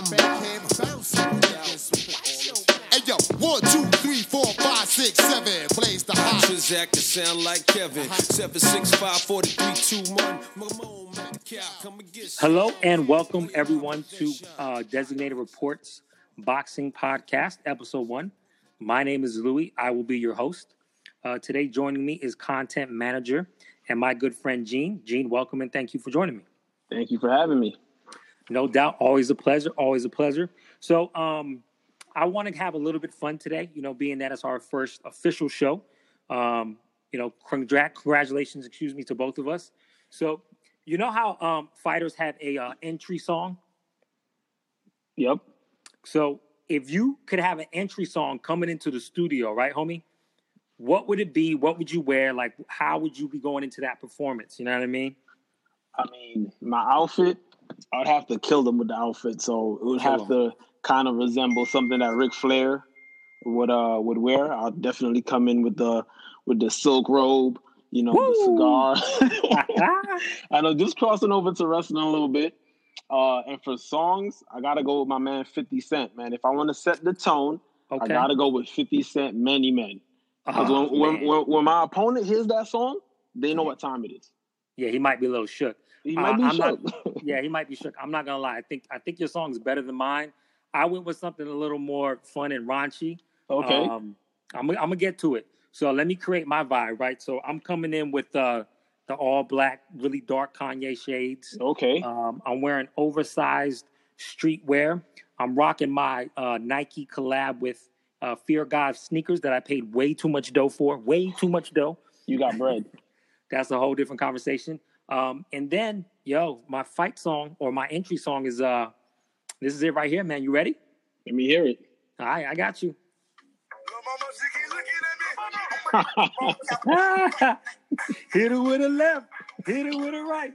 I'm back here bouncing. Hey yo, one, two, three, four, five, six, seven. Blaze the hot. Transact to sound like Kevin. Seven six five forty three two one. Mamone, Metcalf, come and get some. Hello and welcome everyone to uh, Designated Reports Boxing Podcast, Episode One. My name is Louis. I will be your host. Uh, today, joining me is content manager and my good friend Gene. Gene, welcome and thank you for joining me. Thank you for having me. No doubt, always a pleasure. Always a pleasure. So, um, I want to have a little bit fun today. You know, being that it's our first official show. Um, you know, congrat- congratulations, excuse me, to both of us. So, you know how um, fighters have a uh, entry song. Yep. So, if you could have an entry song coming into the studio, right, homie? What would it be? What would you wear? Like, how would you be going into that performance? You know what I mean? I mean, my outfit, I'd have to kill them with the outfit. So it would Kill have 'em. to kind of resemble something that Ric Flair would uh would wear. I'll definitely come in with the with the silk robe, you know, Woo! the cigar. I know just crossing over to wrestling a little bit. Uh, and for songs, I gotta go with my man 50 Cent, man. If I want to set the tone, okay. I gotta go with 50 Cent, Many Men. Because Oh, when, when, when, when my opponent hears that song, they know what time it is. yeah, he might be a little shook. He Uh, might be I'm not- Yeah, he might be shook. I'm not gonna lie. I think I think your song is better than mine. I went with something a little more fun and raunchy. okay. Um, I'm, I'm gonna get to it. So let me create my vibe, right? So I'm coming in with uh, the all black, really dark Kanye shades. okay. Um, I'm wearing oversized streetwear. I'm rocking my uh, Nike collab with uh, Fear God sneakers that I paid way too much dough for. Way too much dough. You got bread. That's a whole different conversation. Um, and then, yo, my fight song or my entry song is uh, this is it right here, man. You ready? Let me hear it. All right, I got you. hit it with a left, hit it with a right.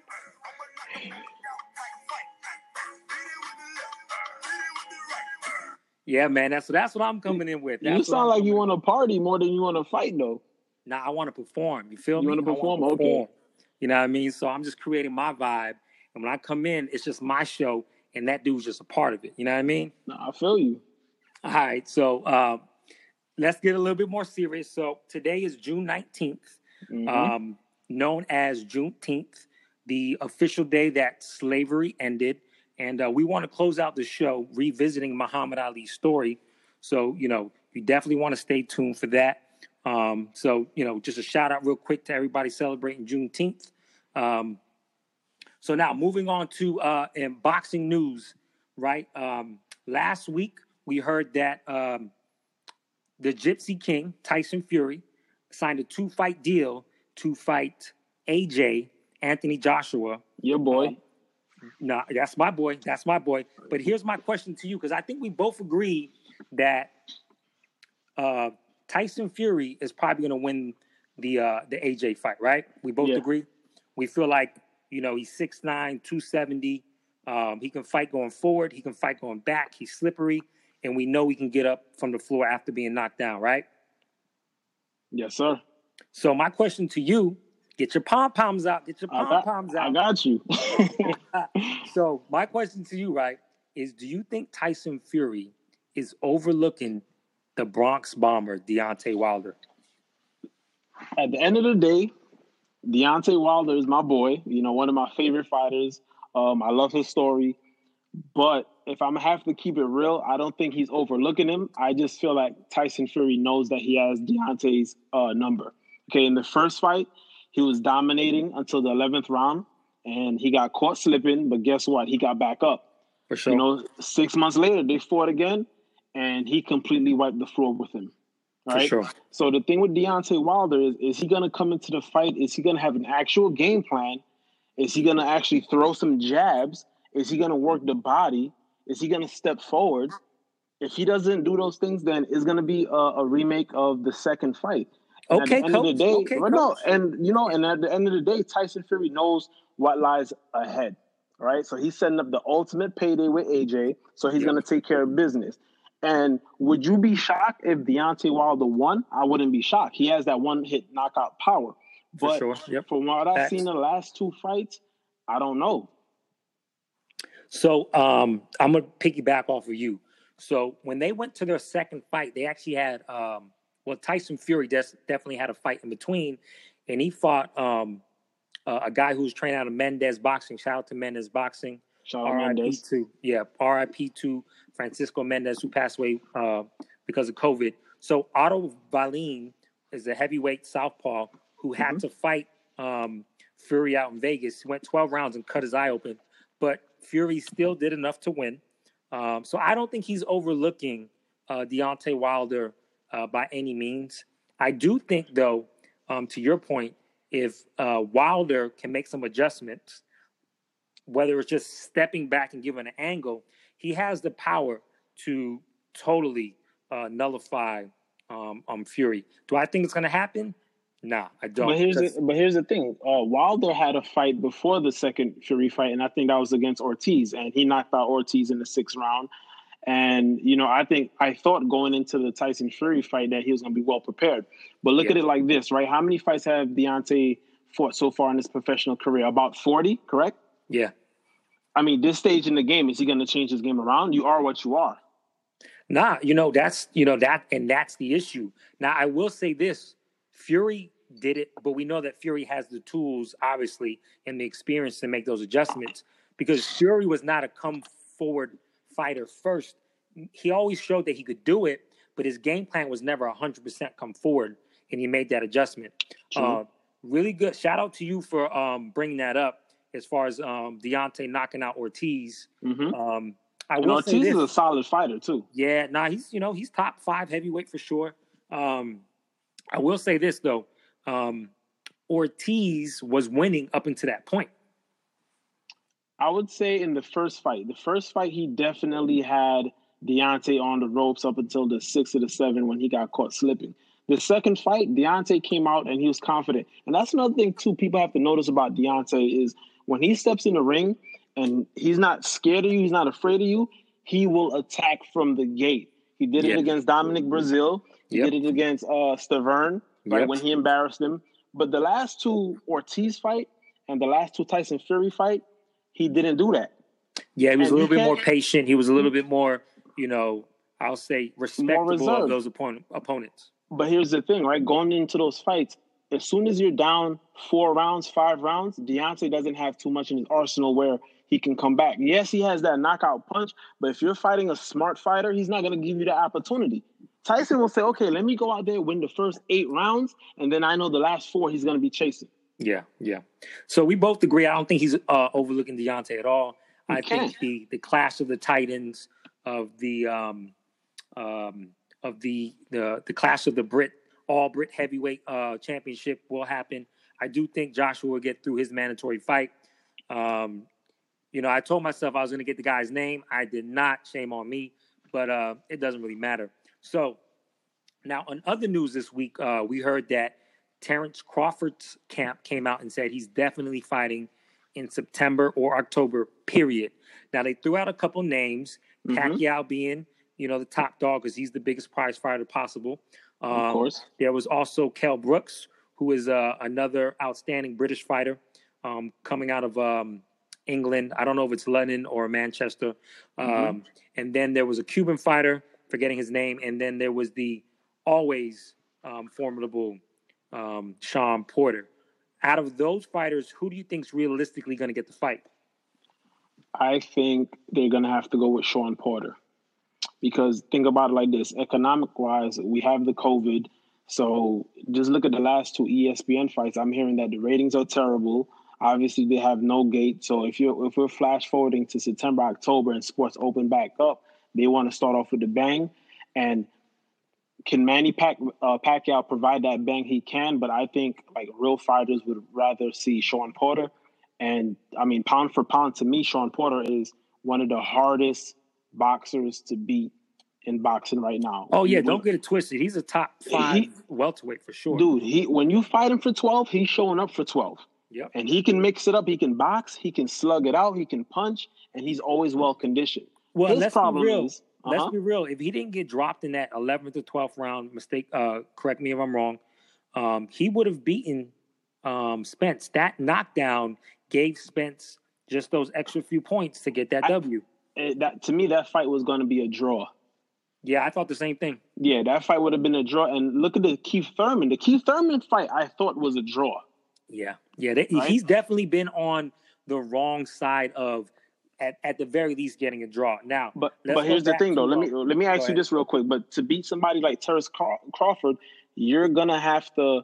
Yeah, man. That's that's what I'm coming in with. you That's what sound like you want to party more than you want to fight, though. Nah, I want to perform. You feel You me? wanna perform? Okay. You know what I mean? So I'm just creating my vibe, and when I come in, it's just my show, and that dude's just a part of it. You know what I mean? Nah, I feel you. All right. So uh, let's get a little bit more serious. So today is June 19th, Mhm. um, known as Juneteenth, the official day that slavery ended. And uh, we want to close out the show revisiting Muhammad Ali's story. So, you know, you definitely want to stay tuned for that. Um, so, you know, just a shout out real quick to everybody celebrating Juneteenth. Um, so now moving on to uh, in boxing news, right? Um, last week we heard that um, the Gypsy King Tyson Fury signed a two-fight deal to fight AJ Anthony Joshua. Your boy. No, that's my boy. That's my boy. But here's my question to you because I think we both agree that uh, Tyson Fury is probably going to win the uh, the AJ fight, right? We both Yeah. agree. We feel like you know he's 6'9", 270. Um, he can fight going forward. He can fight going back. He's slippery, and we know he can get up from the floor after being knocked down, right? yes, sir. So my question to you: Get your pom poms out. Get your pom poms out. I got you. So my question to you, right, is do you think Tyson Fury is overlooking the Bronze bomber Deontay Wilder? At the end of the day, Deontay Wilder is my boy. You know, one of my favorite fighters. Um, I love his story. But if I'm gonna have to keep it real, I don't think he's overlooking him. I just feel like Tyson Fury knows that he has Deontay's uh, number. Okay, in the first fight, he was dominating until the 11th round, and he got caught slipping. But guess what? He got back up. For sure. You know, six months later, they fought again, and he completely wiped the floor with him. Right. sure. So the thing with Deontay Wilder is, is he gonna come into the fight? Is he gonna have an actual game plan? Is he gonna actually throw some jabs? Is he gonna work the body? Is he gonna step forward? If he doesn't do those things, then it's gonna be a, a remake of the second fight. And Okay, at the end coach. of the day, Okay, well, no, and you know, and at the end of the day, Tyson Fury knows what lies ahead. Right, so he's setting up the ultimate payday with AJ. So he's Yep. gonna take care of business. And would you be shocked if Deontay Wilder won? I wouldn't be shocked. He has that one hit knockout power. For But sure. Yep. from what I've Facts. seen in the last two fights, I don't know. So um, I'm gonna piggyback off of you. So when they went to their second fight, they actually had um, well Tyson Fury des- definitely had a fight in between, and he fought um, uh, a guy who's trained out of Mendez Boxing. Shout out to Mendez Boxing. Shawn RIP Mendes. to yeah, RIP to Francisco Mendez who passed away uh, because of COVID. So Otto Wallin is a heavyweight southpaw who had Mhm. to fight um, Fury out in Vegas. He went 12 rounds and cut his eye open, but Fury still did enough to win. Um, so I don't think he's overlooking uh, Deontay Wilder uh, by any means. I do think, though, um, to your point, if uh, Wilder can make some adjustments, whether it's just stepping back and giving an angle, he has the power to totally uh, nullify um, um, Fury. Do I think it's going to happen? Nah, I don't. But here's the, but here's the thing. Uh, Wilder had a fight before the second Fury fight, and I think that was against Ortiz, and he knocked out Ortiz in the sixth round. And you know, I think I thought going into the Tyson Fury fight that he was going to be well prepared. But look Yeah. at it like this, right? How many fights have Deontay fought so far in his professional career? About forty, correct? Yeah. I mean, this stage in the game is he going to change his game around? You are what you are. Nah, you know that's you know that and that's the issue. Now I will say this: Fury did it, but we know that Fury has the tools, obviously, and the experience to make those adjustments. Because Fury was not a come forward fighter first. He always showed that he could do it, but his game plan was never hundred percent come forward, and he made that adjustment. Uh, really good. Shout out to you for um, bringing that up as far as um, Deontay knocking out Ortiz. hmm Um, I And will say Ortiz this. is a solid fighter too. Yeah, nah, he's you know he's top five heavyweight for sure. Um, I will say this though, um, Ortiz was winning up until that point. I would say in the first fight, the first fight he definitely had Deontay on the ropes up until the six or the seven when he got caught slipping. The second fight, Deontay came out and he was confident. And that's another thing too. People have to notice about Deontay is when he steps in the ring and he's not scared of you, he's not afraid of you. He will attack from the gate. He did Yeah. it against Dominic Brazil. He Yep. did it against uh, Stiverne, right Yep. when he embarrassed him. But the last two Ortiz fight and the last two Tyson Fury fight, he didn't do that. Yeah, he was a little bit more patient. He was a little bit more, you know, I'll say respectable of those opponent, opponents. But here's the thing, right? Going into those fights, as soon as you're down four rounds, five rounds, Deontay doesn't have too much in his arsenal where he can come back. Yes, he has that knockout punch, but if you're fighting a smart fighter, he's not going to give you the opportunity. Tyson will say, okay, let me go out there, win the first eight rounds, and then I know the last four he's going to be chasing. Yeah, yeah. So we both agree. I don't think he's uh, overlooking Deontay at all. You I think the the clash of the titans of the um, um, of the the the clash of the Brit all Brit heavyweight uh, championship will happen. I do think Joshua will get through his mandatory fight. Um, you know, I told myself I was going to get the guy's name. I did not. Shame on me, but uh, it doesn't really matter. So now, on other news this week, uh, we heard that Terrence Crawford's camp came out and said he's definitely fighting in September or October, period. Now, they threw out a couple names, Mhm. Pacquiao being, you know, the top dog because he's the biggest prize fighter possible. Um, of course. There was also Kell Brooks, who is uh, another outstanding British fighter um, coming out of um, England. I don't know if it's London or Manchester. Um, Mhm. And then there was a Cuban fighter, forgetting his name. And then there was the always um, formidable um, Sean Porter. Out of those fighters, who do you think is realistically going to get the fight? I think they're going to have to go with Sean Porter. Because think about it like this economic wise, we have the COVID. So just look at the last two ESPN fights. I'm hearing that the ratings are terrible. Obviously, they have no gate. So if you if we're flash forwarding to September, October, and sports open back up, they want to start off with a bang. And can Manny Pac, uh, Pacquiao provide that bang? He can, but I think like real fighters would rather see Sean Porter. And I mean, pound for pound, to me, Sean Porter is one of the hardest boxers to beat in boxing right now. Oh yeah, When- don't get it twisted. He's a top five He- welterweight for sure. dude. He when you fight him for twelve, he's showing up for twelve, Yep. and he can mix it up. He can box, he can slug it out, he can punch, and he's always well conditioned. Well, His let's problem be real. is, Let's uh-huh. be real. If he didn't get dropped in that 11th or 12th round, mistake. Uh, correct me if I'm wrong. Um, he would have beaten um, Spence. That knockdown gave Spence just those extra few points to get that I- W. It, that to me, that fight was going to be a draw. Yeah, I thought the same thing. Yeah, that fight would have been a draw. And look at the Keith Thurman. The Keith Thurman fight, I thought was a draw. Yeah, yeah, they, Right? he's definitely been on the wrong side of, at, at the very least, getting a draw. Now, But but here's the thing, though. Let me let me go ask you ahead. this real quick. But to beat somebody like Terrence Crawford, you're gonna have to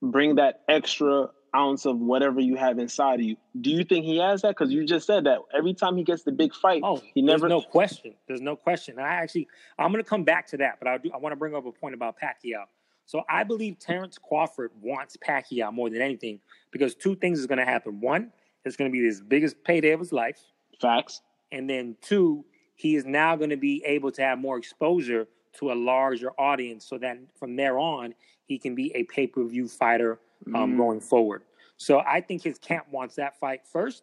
bring that extra ounce of whatever you have inside of you. Do you think he has that? Because you just said that every time he gets the big fight, Oh, he never. There's no question. There's no question. And I actually, I'm going to come back to that, but I do. I want to bring up a point about Pacquiao. So I believe Terrence Crawford wants Pacquiao more than anything because two things is going to happen. One, it's going to be his biggest payday of his life, Facts. and then two, he is now going to be able to have more exposure to a larger audience, so that from there on, he can be a pay per view fighter um, Mm. going forward. So I think his camp wants that fight first.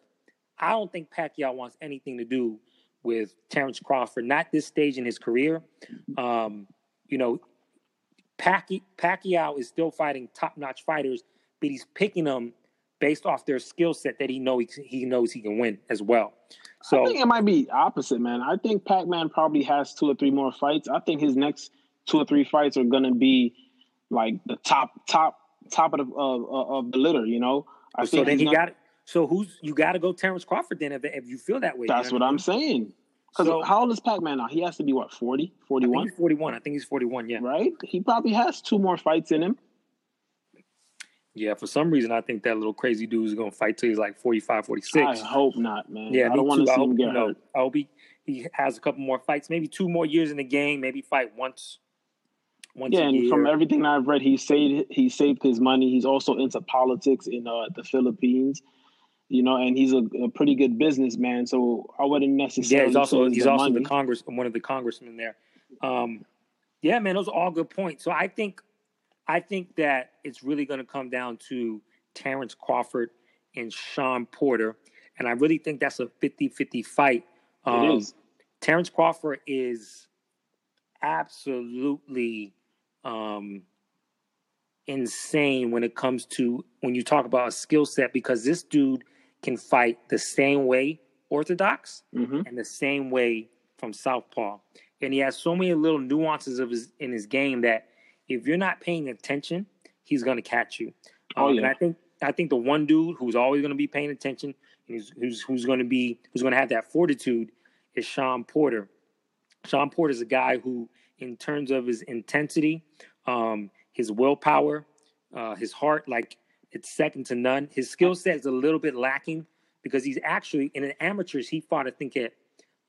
I don't think Pacquiao wants anything to do with Terrence Crawford, not this stage in his career. Um, you know, Pacquiao, Pacquiao is still fighting top notch fighters, but he's picking them based off their skill set that he know he, he knows he can win as well. So I think it might be opposite, man. I think Pac-Man probably has two or three more fights. I think his next two or three fights are gonna be like the top, top, top of the of, of the litter. You know, I so then he gonna- got so who's you got to go Terrence Crawford then if, if you feel that way. you That's know what I I'm saying. Because So- how old is Pac-Man now? He has to be what 40, I think 41, he's 41. I think he's 41. Yeah. right? He probably has two more fights in him. Yeah. For some reason, I think that little crazy dude is going to fight till he's like 45, 46. I hope not, man. Yeah, I don't want to see hope, him get you know, hurt. I hope he, he has a couple more fights, maybe two more years in the game, maybe fight once. Once Yeah, and from everything I've read, he saved he saved his money. He's also into politics in uh, the Philippines, you know, and he's a, a pretty good businessman. So I wouldn't necessarily. yeah, he's also say he's the also money. the Congress one of the congressmen there. Um, yeah, man, those are all good points. So I think I think that it's really going to come down to Terrence Crawford and Sean Porter, and I really think that's a 50-50 fight. Um, It is. Terrence Crawford is absolutely um, insane when it comes to when you talk about a skill set because this dude can fight the same way orthodox Mhm. and the same way from southpaw, and he has so many little nuances of his in his game that if you're not paying attention, he's going to catch you. Oh, Um, yeah. And I think I think the one dude who's always going to be paying attention and who's who's, who's going to be who's going to have that fortitude is Sean Porter. Sean Porter is a guy who, in terms of his intensity, um, his willpower, uh, his heart, like it's second to none. His skill set is a little bit lacking because he's actually in the amateurs. He fought, I think, at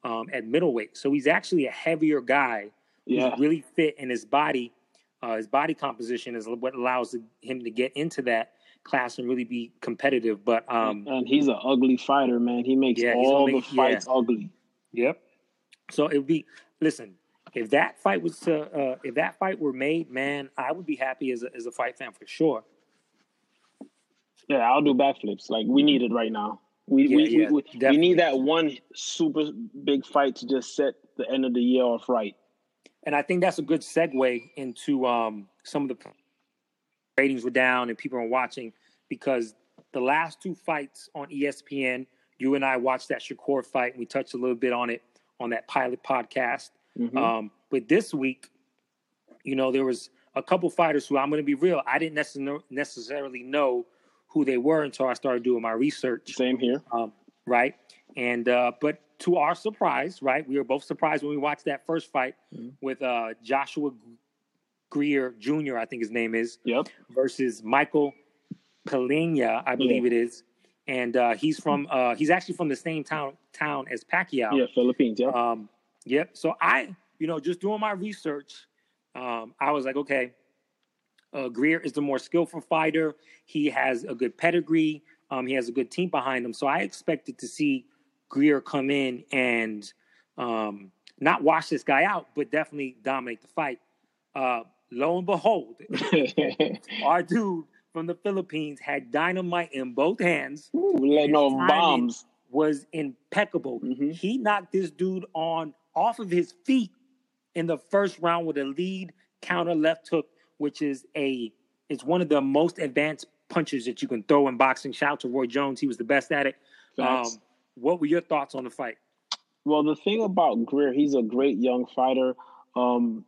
um, at middleweight, so he's actually a heavier guy Yeah. who's really fit in his body. Uh, his body composition is what allows him to get into that class and really be competitive. But um, and he's an ugly fighter, man. He makes Yeah, all the fights ugly. Yep. So it would be listen. If that fight was to, uh, if that fight were made, man, I would be happy as a, as a fight fan for sure. Yeah, I'll do backflips. Like we need it right now. We Yeah, we, yeah, we, we, need that one super big fight to just set the end of the year off right. And I think that's a good segue into um, some of the ratings were down and people are watching because the last two fights on ESPN, you and I watched that Shakur fight. We touched a little bit on it on that pilot podcast. Mhm. Um, but this week, you know, there was a couple fighters who I'm going to be real. I didn't necessar- necessarily know who they were until I started doing my research. Same here. Um, right. And uh, but to our surprise, right, we were both surprised when we watched that first fight Mhm. with uh, Joshua Greer Jr. I think his name is Yep. versus Michael Plania, I believe it is, and uh, he's from uh, he's actually from the same town town as Pacquiao. Yeah, Philippines. Yeah. Um, yep. So I, you know, just doing my research, um, I was like, okay, uh, Greer is the more skillful fighter. He has a good pedigree. Um, he has a good team behind him. So I expected to see Greer come in and um, not wash this guy out, but definitely dominate the fight. Uh, lo and behold, our dude from the Philippines had dynamite in both hands Ooh, letting off bombs. was impeccable. Mhm. He knocked this dude on off of his feet in the first round with a lead counter left hook, which is a it's one of the most advanced punches that you can throw in boxing. Shout out to Roy Jones, he was the best at it. Um, what were your thoughts on the fight? Well, the thing about Greer, he's a great young fighter. Um,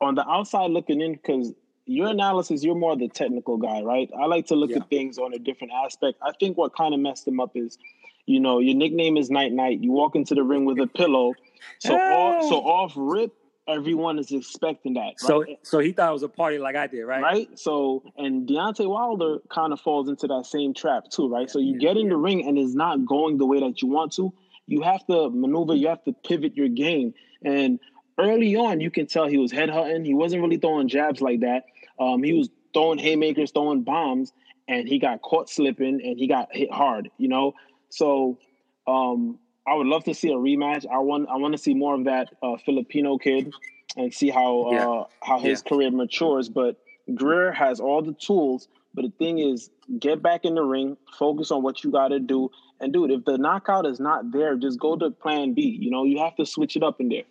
on the outside looking in, because your analysis, you're more the technical guy, right? I like to look Yeah. at things on a different aspect. I think what kind of messed him up is, you know, your nickname is Night Night. You walk into the ring with a pillow, so off, so off rip, everyone is expecting that. Right? So so he thought it was a party like I did, right? right? So, and Deontay Wilder kind of falls into that same trap too, right? So you get in the ring and it's not going the way that you want to. You have to maneuver. You have to pivot your game. And early on, you can tell he was head headhunting. He wasn't really throwing jabs like that. Um, he was throwing haymakers, throwing bombs, and he got caught slipping and he got hit hard. You know, so um, I would love to see a rematch. I want I want to see more of that uh, Filipino kid and see how Yeah. uh, how his career matures. But Greer has all the tools. But the thing is, get back in the ring, focus on what you got to do, and dude, if the knockout is not there, just go to Plan B. You know, you have to switch it up in there.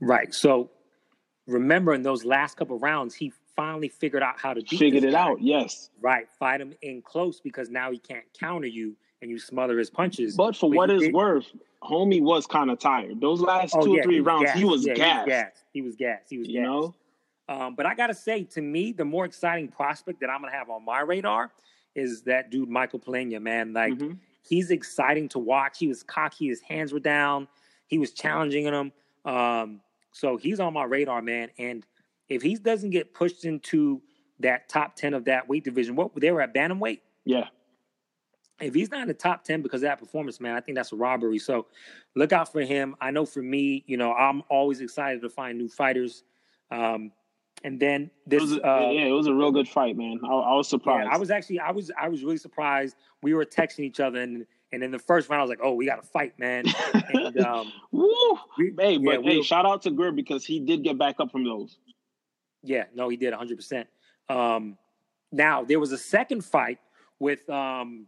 Right. So remember in those last couple rounds, he finally figured out how to beat Figured it guy. out. Yes. Right. Fight him in close because now he can't counter you and you smother his punches. But for But what it's did- worth, homie was kind of tired. Those last Oh, two yeah, or three rounds, he was Yeah, gassed. He was gassed. He was gassed. He was You know, Um, but I gotta say, to me, the more exciting prospect that I'm gonna have on my radar is that dude Michael Pena, man. Like Mhm. he's exciting to watch. He was cocky, his hands were down, he was challenging him. Um, so he's on my radar, man. And if he doesn't get pushed into that top ten of that weight division, what they were at bantamweight. yeah. If he's not in the top ten because of that performance, man, I think that's a robbery. So look out for him. I know for me, you know, I'm always excited to find new fighters. Um, and then It this, was a, uh, yeah, it was a real good fight, man. I, I was yeah, surprised. I was actually, I was, I was really surprised. We were texting each other, and and in the first round, I was like, "Oh, we got to fight, man." and um, Woo! we, Hey, yeah, but we hey, were- shout out to Greer because he did get back up from those. yeah, no, he did 100. percent Um, now there was a second fight with um,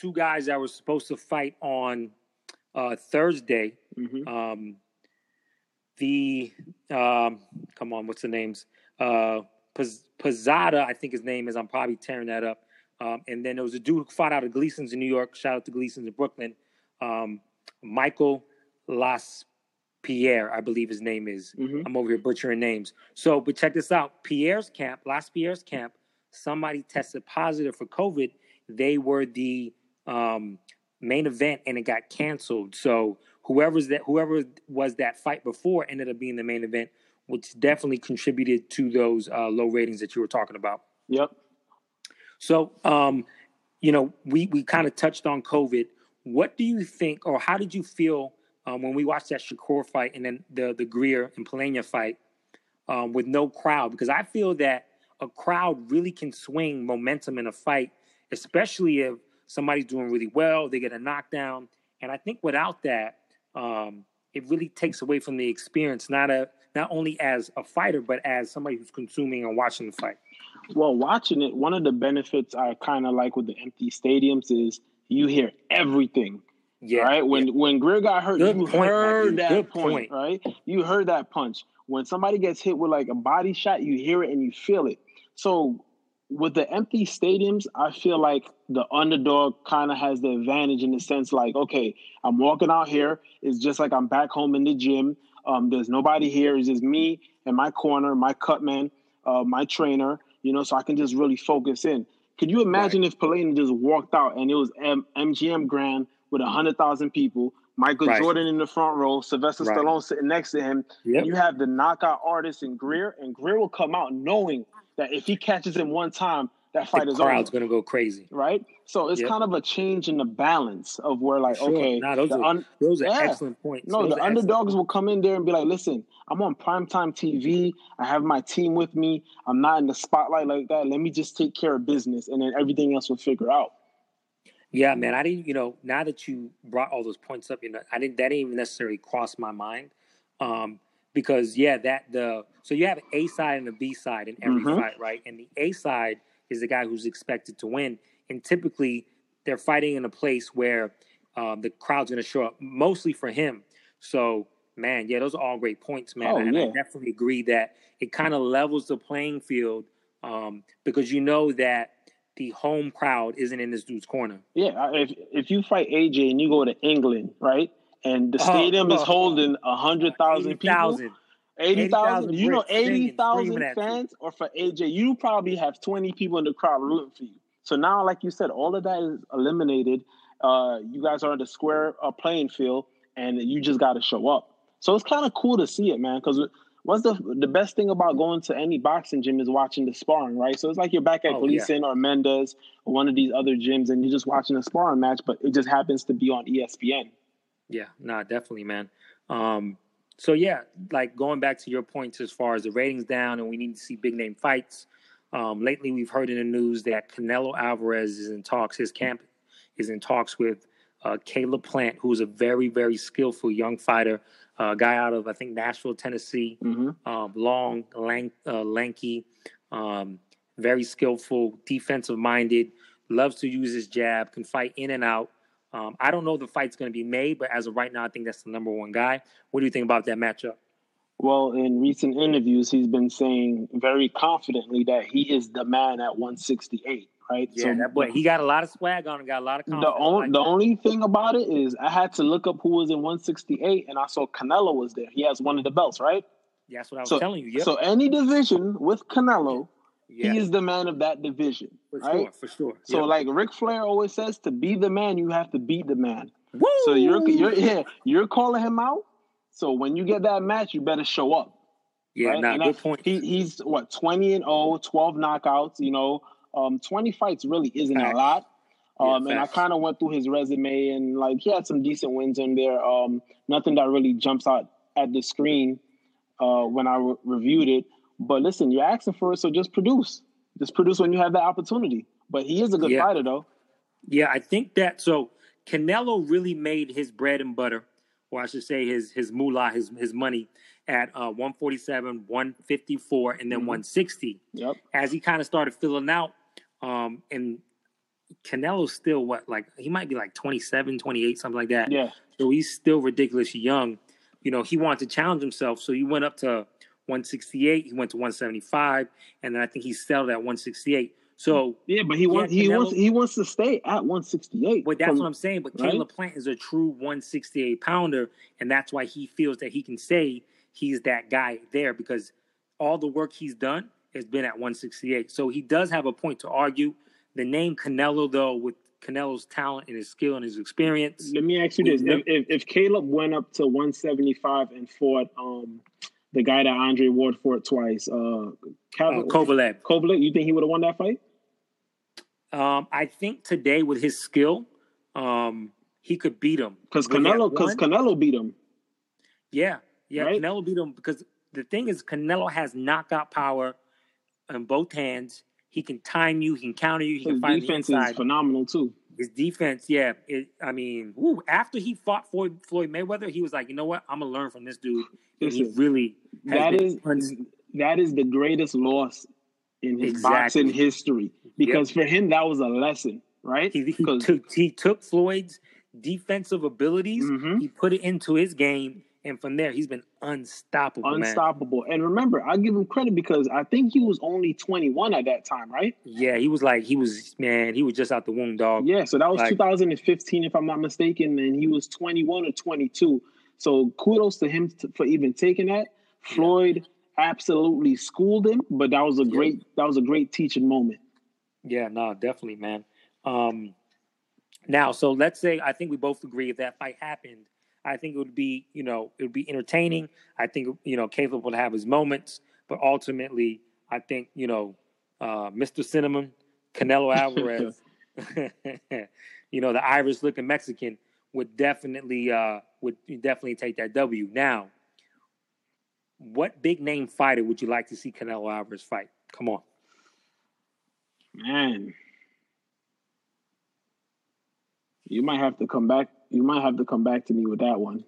two guys that were supposed to fight on uh, Thursday. hmm Um, the um, come on, what's the names? Uh, Pizzada, I think his name is. I'm probably tearing that up. Um, and then there was a dude who fought out of Gleason's in New York. Shout out to Gleason's in Brooklyn. Um, Michael Las Pierre, I believe his name is. hmm I'm over here butchering names. So, but check this out. Pierre's camp, Las Pierre's camp, somebody tested positive for COVID. They were the um, main event and it got canceled. So whoever's that whoever was that fight before ended up being the main event, which definitely contributed to those uh, low ratings that you were talking about. Yep. So, um, you know, we we kind of touched on COVID. What do you think, or how did you feel um, when we watched that Shakur fight and then the the Greer and Pena fight um, with no crowd? Because I feel that a crowd really can swing momentum in a fight, especially if somebody's doing really well, they get a knockdown, and I think without that, um, it really takes away from the experience, not a not only as a fighter, but as somebody who's consuming and watching the fight. Well, watching it, one of the benefits I kind of like with the empty stadiums is you hear everything. Yeah, right? When yeah. when Greer got hurt, Good you point, heard that Good point, point. right? You heard that punch. When somebody gets hit with like a body shot, you hear it and you feel it. So with the empty stadiums, I feel like the underdog kind of has the advantage in the sense like, okay, I'm walking out here. It's just like I'm back home in the gym. Um, there's nobody here. It's just me and my corner, my cutman, uh, my trainer. You know, so I can just really focus in. Could you imagine if Plania just walked out and it was M- MGM Grand with a hundred thousand people, Michael Right. Jordan in the front row, Sylvester Right. Stallone sitting next to him, Yep. you have the knockout artist in Greer, and Greer will come out knowing that if he catches him one time, that fight the is crowd's over. going to go crazy. Right? So it's Yep. kind of a change in the balance of where, like, Sure. okay, Nah, those are un- those are yeah. excellent points. no, Those the underdogs will come in there and be like, listen, I'm on primetime TV. I have my team with me. I'm not in the spotlight like that. Let me just take care of business, and then everything else will figure out. Yeah, man. I didn't. You know, now that you brought all those points up, you know, I didn't. That didn't even necessarily cross my mind, um, because yeah, that the so you have an A side and a B side in every Mhm. fight, right? And the A side is the guy who's expected to win, and typically they're fighting in a place where um, the crowd's going to show up, mostly for him. So, man, yeah, those are all great points, man. Oh, and I definitely agree that it kind of levels the playing field um, because you know that the home crowd isn't in this dude's corner. Yeah, if if you fight AJ and you go to England, right, and the Oh, stadium is oh. holding a hundred thousand people, 80,000. eighty thousand, 80,000 you know, Brits singing, eighty thousand screaming at you. fans, or for AJ, you probably have twenty people in the crowd rooting for you. So now, like you said, all of that is eliminated. Uh, you guys are on the square uh, playing field, and you just got to show up. So it's kind of cool to see it, man. Because what's the the best thing about going to any boxing gym is watching the sparring, right? So it's like you're back at Oh, yeah. Gleason or Mendez or one of these other gyms, and you're just watching a sparring match, but it just happens to be on ESPN. Yeah, nah, definitely, man. Um, so yeah, like going back to your points as far as the ratings down, and we need to see big name fights. Um, lately, we've heard in the news that Canelo Alvarez is in talks. His camp is in talks with uh, Caleb Plant, who's a very, very skillful young fighter, uh, guy out of I think Nashville, Tennessee. Mm-hmm. um, long, lank, uh, lanky, um, very skillful, defensive minded, loves to use his jab, can fight in and out. Um, I don't know the fight's going to be made, but as of right now, I think that's the number one guy. What do you think about that matchup? Well, in recent interviews, he's been saying very confidently that he is the man at 168, right? Yeah, that boy, he got a lot of swag on him, got a lot of the confidence. I only like the only thing about it is I had to look up who was in 168, and I saw Canelo was there. He has one of the belts, right? Yeah, That's what I was so- telling you. Yep. So any division with Canelo, yeah, he is the man of that division, for right? sure, for sure. So Yep. like Ric Flair always says, to be the man, you have to beat the man. Woo! So you're you're yeah, you're calling him out. So when you get that match, you better show up. yeah, right? nah, And good I- point. He, he's what 20 and 0, 12 knockouts. You know, um, 20 fights really isn't Facts. a lot. Yeah, Um, and I kind of went through his resume and like he had some decent wins in there. Um, nothing that really jumps out at the screen uh, when I re- reviewed it. But listen, you're asking for it, so just produce. Just produce when you have the opportunity. But he is a good Yeah. fighter, though. Yeah, I think that so Canelo really made his bread and butter, or I should say his his moolah, his his money at uh, 147, 154, and then Mhm. 160. Yep. As he kind of started filling out, um, and Canelo's still what like he might be like 27, 28, something like that. Yeah. So he's still ridiculously young. You know, he wanted to challenge himself, so he went up to 168. He went to 175, and then I think he settled at 168. So. Yeah, but he Yeah, wants he wants he wants to stay at 168. But that's from- what I'm saying. But right? Caleb Plant is a true 168 pounder, and that's why he feels that he can say he's that guy there because all the work he's done has been at 168. So he does have a point to argue. The name Canelo, though, with Canelo's talent and his skill and his experience, Let me ask you this: if, if, if Caleb went up to 175 and fought um the guy that Andre Ward fought twice, uh, uh, Kovalev, Kovalev. You think he would have won that fight? Um, I think today with his skill, um, he could beat him. Because Canelo, because Canelo beat him. Yeah, yeah. Right? Canelo beat him because the thing is, Canelo has knockout power in both hands. He can time you, he can counter you, he His can fight on the defense inside. is phenomenal too. His defense, yeah. It, I mean, woo, after he fought Floyd, Floyd Mayweather, he was like, you know what? I'm gonna learn from this dude. And he really That is that is the greatest loss in his Exactly. boxing history because for him that was a lesson, right? he, he took he took Floyd's defensive abilities, Mhm. he put it into his game, and from there he's been unstoppable, man. unstoppable. And remember, I give him credit because I think he was only 21 at that time, right? Yeah, he was like he was man, he was just out the womb, dog. Yeah, so that was Like- 2015, if I'm not mistaken, and he was 21 or 22. So kudos to him t- for even taking that. Floyd absolutely schooled him, but that was a great that was a great teaching moment. Yeah, no, definitely, man. Um, now, so let's say I think we both agree if that fight happened, I think it would be, you know, it would be entertaining. I think, you know, Caleb would have his moments, but ultimately, I think, you know, uh, Mr. Cinnamon, Canelo Alvarez, you know, the Irish looking Mexican would definitely, uh, would definitely take that W. Now, what big name fighter would you like to see Canelo Alvarez fight? Come on. Man, you might have to come back. You might have to come back to me with that one.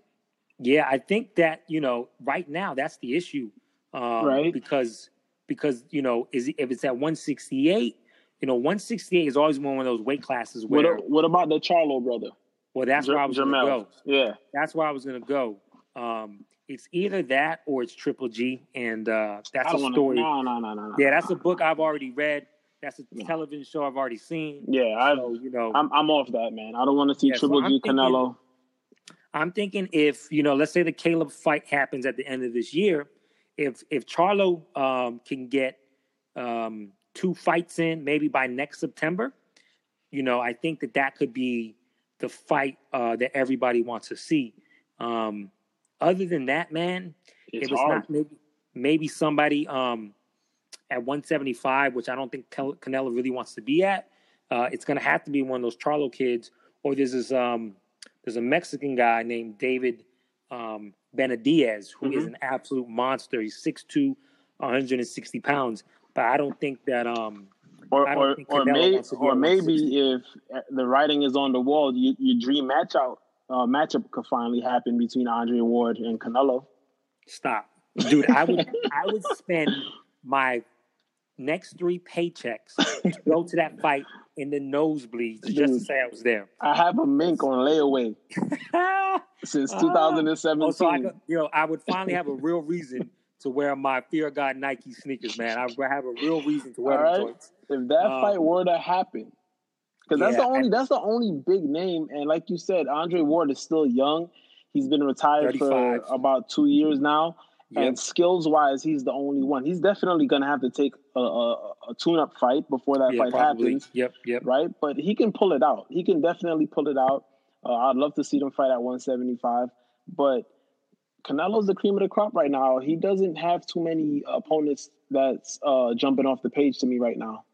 Yeah, I think that you know right now that's the issue, um, Right. Because because you know is if it's at 168, you know 168 is always one of those weight classes What, where what about the Charlo brother? well that's where I was gonna go. Yeah, That's where I was gonna go. Um, it's either that or it's Triple G, and uh, that's a to. story. No, no, no, no. Yeah, that's a book I've already read. That's a television show I've already seen. Yeah, I, So, you know, I'm I'm off that, man. I don't want to see Yeah, Triple I'm G thinking- Canelo. I'm thinking if you know, let's say the Caleb fight happens at the end of this year, if if Charlo um, can get um, two fights in, maybe by next September, you know, I think that that could be the fight uh, that everybody wants to see. Um, other than that, man, It's if it's hard. not maybe maybe somebody um, at 175, which I don't think Canelo really wants to be at, uh, it's going to have to be one of those Charlo kids, or there's this um, there's a Mexican guy named David um, Benediaz who is Mhm. an absolute monster. He's 6'2", 160 pounds, but I don't think that um, Or or or, may, wants to be or maybe if uh, the writing is on the wall, you, your dream match out uh, matchup could finally happen between Andre Ward and Canelo. Stop, dude. I would I would spend my next three paychecks to go to that fight in the nosebleeds just to say I was there. I have a mink on layaway since Ah. 2017. oh, so I you know, I would finally have a real reason to wear my Fear of God Nike sneakers, man. I would have a real reason to wear All them right. if that Um, fight were to happen, because that's yeah, the only that's the only big name, and like you said, Andre Ward is still young. He's been retired for about two years now, Yep. and skills wise, he's the only one. He's definitely gonna have to take a, a, a tune up fight before that Yeah, fight probably. happens, Yep, yep. right? But he can pull it out. He can definitely pull it out. Uh, I'd love to see them fight at 175, but Canelo's the cream of the crop right now. He doesn't have too many opponents that's uh, jumping off the page to me right now.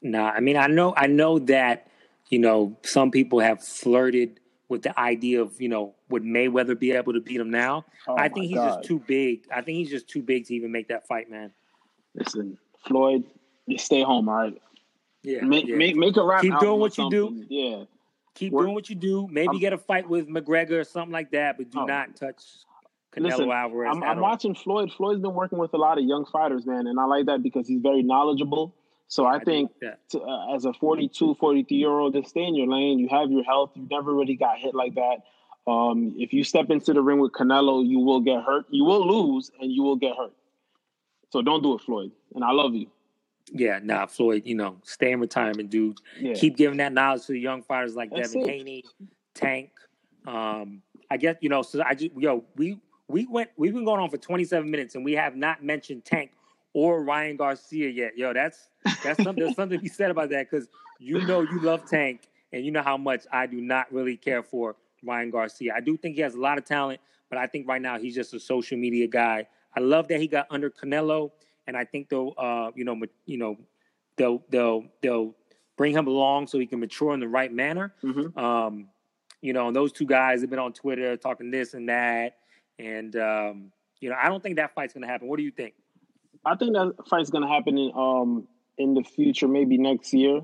Nah, I mean, I know, I know that you know some people have flirted with the idea of you know would Mayweather be able to beat him now? Oh I think he's God. just too big. I think he's just too big to even make that fight, man. Listen, Floyd, just stay home, all right? Yeah, Make yeah. make make a rap. Keep album doing what you do. Yeah, keep We're- doing what you do. Maybe I'm- get a fight with McGregor or something like that, but do Oh. not touch Canelo Listen, Alvarez. I'm, I'm watching Floyd. Floyd's been working with a lot of young fighters, man, and I like that because he's very knowledgeable. So I do think to, uh, as a 42, 43 year old, just stay in your lane. You have your health. You never really got hit like that. Um, if you step into the ring with Canelo, you will get hurt. You will lose, and you will get hurt. So don't do it, Floyd. And I love you. Yeah, nah, Floyd. You know, stay in retirement, dude. Yeah. Keep giving that knowledge to the young fighters like That's Devin it. Haney, Tank. Um, I guess you know. So I just yo, we we went. We've been going on for 27 minutes, and we have not mentioned Tank or Ryan Garcia yet. Yo, that's that's something. there's something to be said about that because you know you love Tank, and you know how much I do not really care for Ryan Garcia. I do think he has a lot of talent, but I think right now he's just a social media guy. I love that he got under Canelo, and I think they'll, uh, you know, you know, they'll they'll they'll bring him along so he can mature in the right manner. Mhm. Um, you know, and those two guys have been on Twitter talking this and that, and um, you know, I don't think that fight's gonna happen. What do you think? I think that fight's gonna happen in um in the future, maybe next year.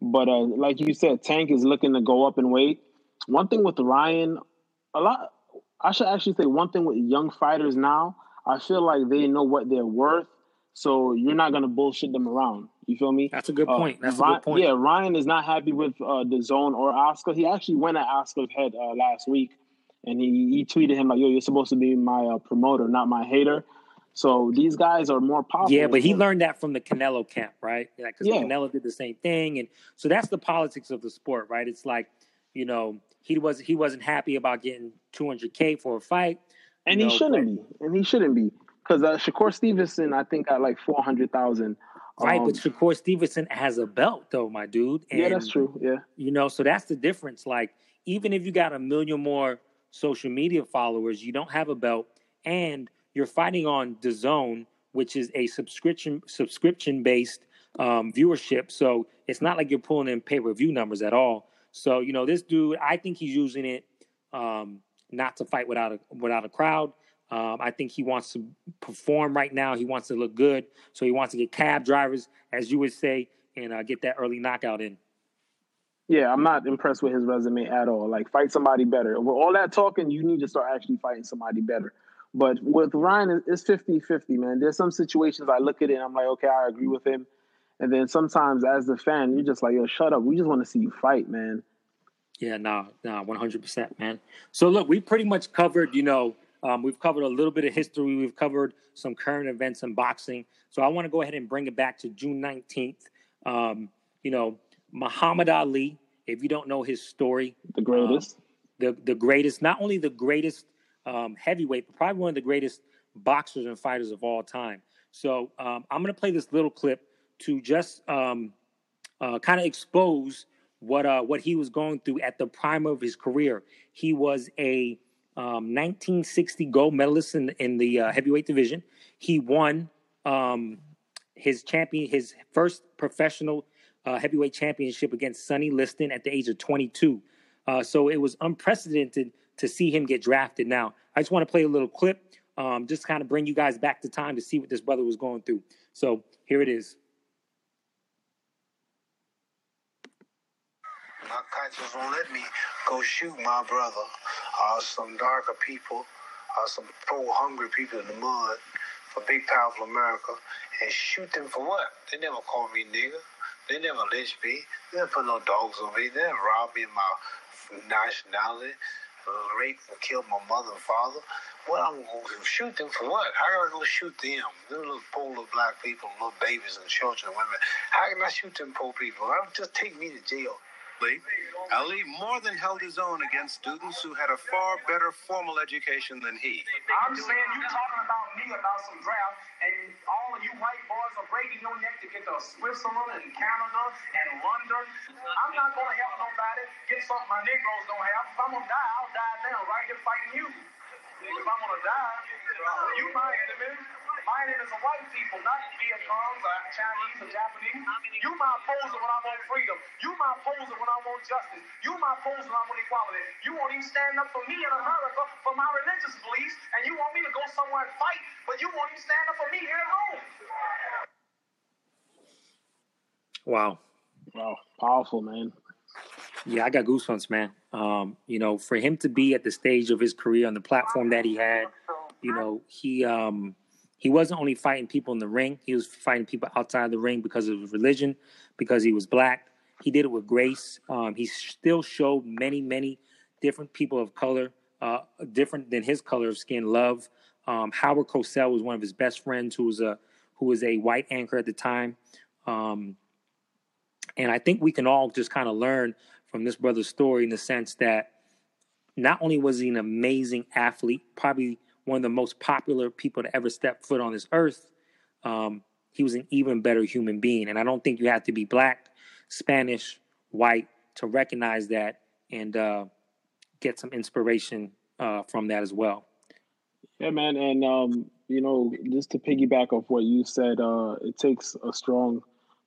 But uh, like you said, Tank is looking to go up in weight. One thing with Ryan, a lot. I should actually say one thing with young fighters now. I feel like they know what they're worth, so you're not gonna bullshit them around. You feel me? That's a good Uh, point. That's a good point. Yeah, Ryan is not happy with uh, DAZN or Oscar. He actually went at Oscar's head uh, last week, and he, he tweeted him like, "Yo, you're supposed to be my uh, promoter, not my hater." So these guys are more powerful. Yeah, but he learned that from the Canelo camp, right? Because Yeah. Canelo did the same thing, and so that's the politics of the sport, right? It's like, you know, he was he wasn't happy about getting 200k for a fight, and he know, shouldn't be, and he shouldn't be, because uh, Shakur Stevenson, I think, got like four hundred thousand. right? but Shakur Stevenson has a belt, though, my dude. And, yeah, that's true. Yeah, You know, so that's the difference. Like, even if you got a million more social media followers, you don't have a belt, and you're fighting on Zone, which is a subscription subscription based um, viewership. So it's not like you're pulling in pay per view numbers at all. So you know, this dude, I think he's using it um, not to fight without a without a crowd. Um, I think he wants to perform right now. He wants to look good, so he wants to get cab drivers, as you would say, and uh, get that early knockout in. yeah. I'm not impressed with his resume at all. Like, fight somebody better. With all that talking, you need to start actually fighting somebody better. But with Ryan, it's 50 50, man. There's some situations I look at it and I'm like, okay, I agree with him. And then sometimes as the fan, you're just like, yo, shut up. We just want to see you fight, man. Yeah, no, nah, hundred percent, man. So look, we pretty much covered, you know, um, we've covered a little bit of history. We've covered some current events in boxing. So I want to go ahead and bring it back to June nineteenth. Um, you know, Muhammad Ali. If you don't know his story, the greatest, um, the the greatest, not only the greatest um, heavyweight, but probably one of the greatest boxers and fighters of all time. So um, I'm going to play this little clip to just um, uh, kind of expose what uh, what he was going through at the prime of his career. He was a 1960 um, gold medalist in, in the uh, heavyweight division. He won um, his champion, his first professional uh, heavyweight championship against Sonny Liston at the age of 22. Uh, so it was unprecedented to see him get drafted. Now, I just want to play a little clip, um, just kind of bring you guys back to time to see what this brother was going through. So here it is. My conscience won't let me go shoot my brother uh, some darker people, uh, some poor, hungry people in the mud for big, powerful America and shoot them for what? They never call me nigger. They never lynch me. They never put no dogs on me. They never rob me of my nationality, uh, rape and kill my mother and father. What I'm going to shoot them for what? How am I going to shoot them? Them little poor little black people, little babies and children and women. How can I shoot them poor people? I'll just take me to jail. Lee, Ali more than held his own against students who had a far better formal education than he. I'm saying you talking about me about some draft, and all of you white are breaking your neck to get to Switzerland and Canada and London. I'm not going to help nobody get something my Negroes don't have. If I'm going to die, I'll die now, right here fighting you. If I'm going to die, you my enemy. My name is a white people, not Vietnams or Chinese or Japanese. You my opposer when I want freedom. You my opposer when I want justice. You my opposer when I want equality. You won't even stand up for me in America for my religious beliefs, and you want me to go somewhere and fight, but you won't even stand up for me here at home. Wow. Wow. Powerful, man. Yeah, I got goosebumps, man. Um, you know, for him to be at the stage of his career on the platform that he had, you know, he um he wasn't only fighting people in the ring, he was fighting people outside the ring because of religion, because he was black. He did it with grace. Um, he still showed many, many different people of color, uh, different than his color of skin, love. Um, Howard Cosell was one of his best friends, who was a who was a white anchor at the time. Um, and I think we can all just kind of learn from this brother's story in the sense that not only was he an amazing athlete, probably one of the most popular people to ever step foot on this earth, um, he was an even better human being. And I don't think you have to be black, Spanish, white to recognize that and uh, get some inspiration uh, from that as well. Yeah, man. And, um, you know, just to piggyback off what you said, uh, it takes a strong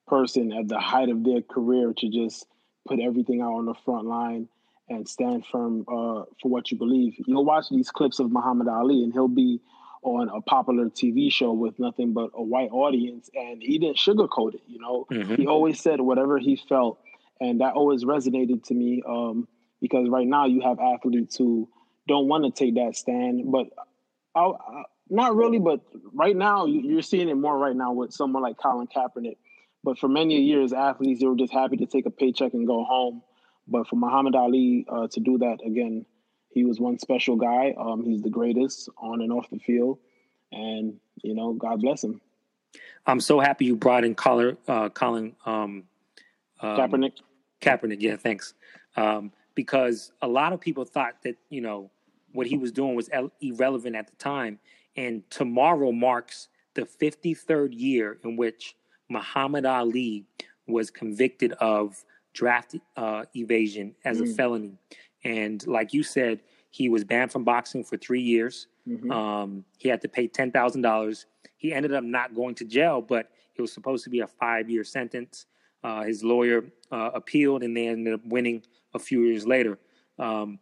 person at the height of their career to just put everything out on the front line and stand firm uh, for what you believe. You'll watch these clips of Muhammad Ali, and he'll be on a popular TV show with nothing but a white audience, and he didn't sugarcoat it. You know, mm-hmm. he always said whatever he felt, and that always resonated to me um, because right now you have athletes who don't want to take that stand, but I, I, not really. But right now, you're seeing it more right now with someone like Colin Kaepernick. But for many years, athletes they were just happy to take a paycheck and go home but for Muhammad Ali uh, to do that again, he was one special guy. Um, he's the greatest on and off the field, and you know, God bless him. I'm so happy you brought in Colin, uh, Colin um, um, Kaepernick. Kaepernick, yeah, thanks. Um, because a lot of people thought that you know what he was doing was irrelevant at the time, and tomorrow marks the 53rd year in which Muhammad Ali was convicted of draft uh, evasion as mm. a felony. And like you said, he was banned from boxing for three years. Mm-hmm. Um, he had to pay ten thousand dollars. He ended up not going to jail, but it was supposed to be a five-year sentence. Uh, his lawyer uh, appealed, and they ended up winning a few years later. Um,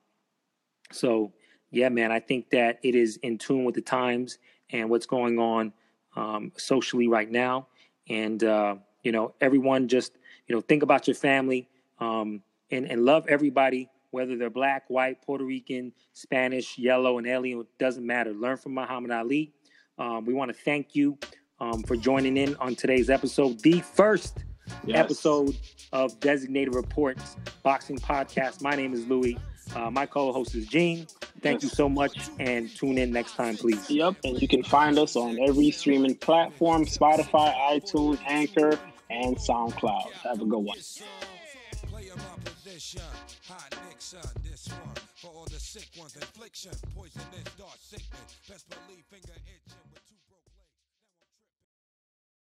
so, yeah, man, I think that it is in tune with the times and what's going on um, socially right now. And uh, you know, everyone just you know, think about your family um, and, and love everybody, whether they're black, white, Puerto Rican, Spanish, yellow, and alien, it doesn't matter. Learn from Muhammad Ali. Um, we want to thank you um, for joining in on today's episode, the first yes. episode of Designated Reports Boxing Podcast. My name is Louis. Uh, my co-host is Gene. Thank yes. you so much, and tune in next time, please. Yep, and you can find us on every streaming platform: Spotify, iTunes, Anchor, and SoundCloud. Have a good one. Position, hot Nixon, this one for all the sick ones, infliction, poisonous, dark sickness, best believe finger itching.